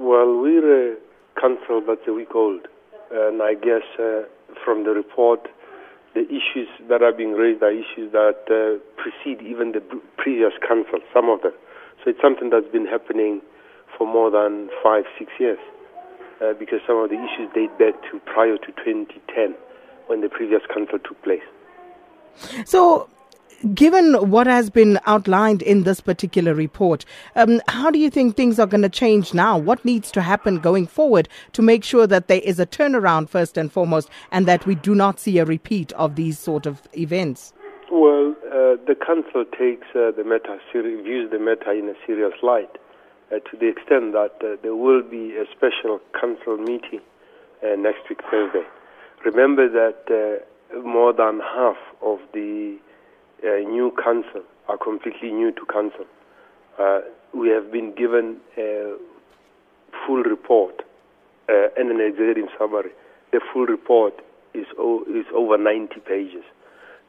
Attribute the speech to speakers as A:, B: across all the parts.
A: Well, we're a council that's a week old, and I guess uh, from the report, the issues that are being raised are issues that uh, precede even the previous council, some of them. So it's something that's been happening for more than five, six years, uh, because some of the issues date back to prior to 2010, when the previous council took place.
B: So, given what has been outlined in this particular report, um, how do you think things are going to change now? What needs to happen going forward to make sure that there is a turnaround first and foremost, and that we do not see a repeat of these sort of events?
A: Well, uh, the council takes uh, the matter, views the matter in a serious light, uh, to the extent that uh, there will be a special council meeting uh, next week Thursday. Remember that uh, more than half of the new council are completely new to council. Uh, we have been given a full report uh, and an executive summary. The full report is, o- is over 90 pages.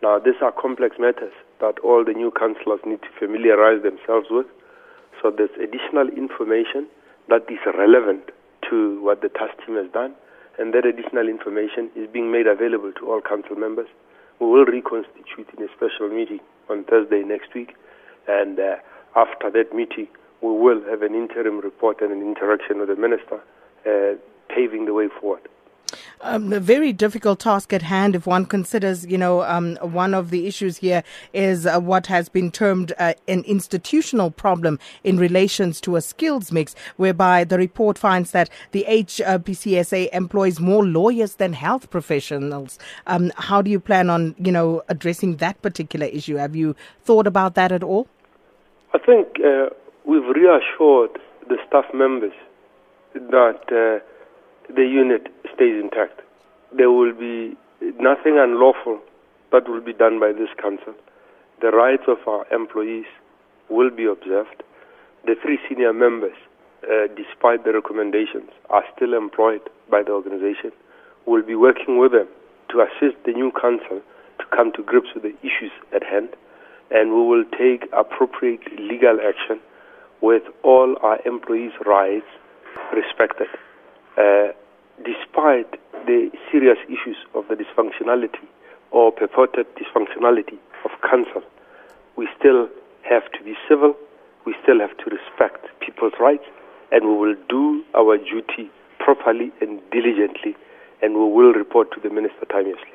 A: Now, these are complex matters that all the new councillors need to familiarize themselves with. So there's additional information that is relevant to what the task team has done, and that additional information is being made available to all council members. We will reconstitute in a special meeting on Thursday next week, and uh, after that meeting, we will have an interim report and an interaction with the minister, uh, paving the way forward.
B: Um, a very difficult task at hand if one considers, you know, um, one of the issues here is uh, what has been termed uh, an institutional problem in relations to a skills mix, whereby the report finds that the HPCSA employs more lawyers than health professionals. Um, how do you plan on, you know, addressing that particular issue? Have you thought about that at all?
A: I think uh, we've reassured the staff members that uh, the unit stays intact. There will be nothing unlawful that will be done by this council. The rights of our employees will be observed. The three senior members, uh, despite the recommendations, are still employed by the organization. We'll be working with them to assist the new council to come to grips with the issues at hand, and we will take appropriate legal action with all our employees' rights respected. Uh, despite the serious issues of the dysfunctionality or purported dysfunctionality of council, we still have to be civil, we still have to respect people's rights, and we will do our duty properly and diligently, and we will report to the minister timeously.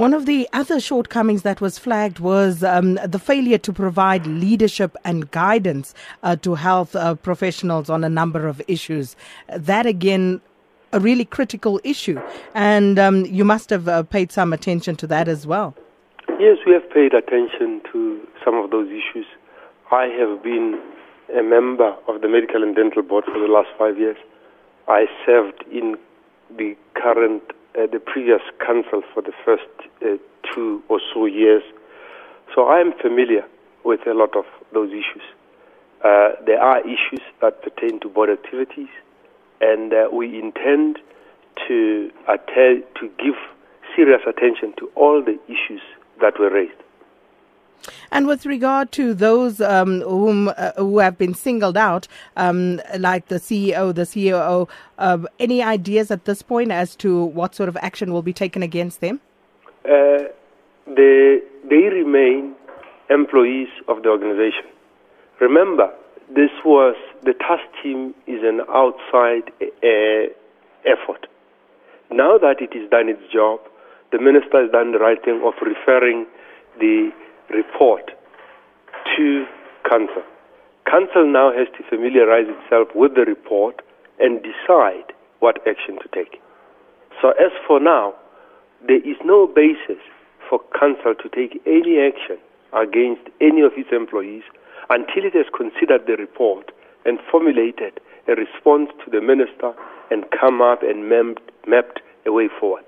B: One of the other shortcomings that was flagged was um, the failure to provide leadership and guidance uh, to health uh, professionals on a number of issues. That again a really critical issue, and um, you must have uh, paid some attention to that as well.
A: Yes, we have paid attention to some of those issues. I have been a member of the Medical and Dental Board for the last five years. I served in the current, uh, the previous council for the first uh, two or so years. So I am familiar with a lot of those issues. Uh, there are issues that pertain to board activities and uh, we intend to attend, to give serious attention to all the issues that were raised.
B: And with regard to those um, whom uh, who have been singled out, um, like the CEO, the COO, uh, any ideas at this point as to what sort of action will be taken against them?
A: Uh, they they remain employees of the organization. Remember, this was the task team is an outside uh, effort. Now that it has done its job, the minister has done the right thing of referring the report to council. Council now has to familiarize itself with the report and decide what action to take. So as for now, there is no basis for council to take any action against any of its employees until it has considered the report and formulated a response to the minister and come up and mapped a way forward.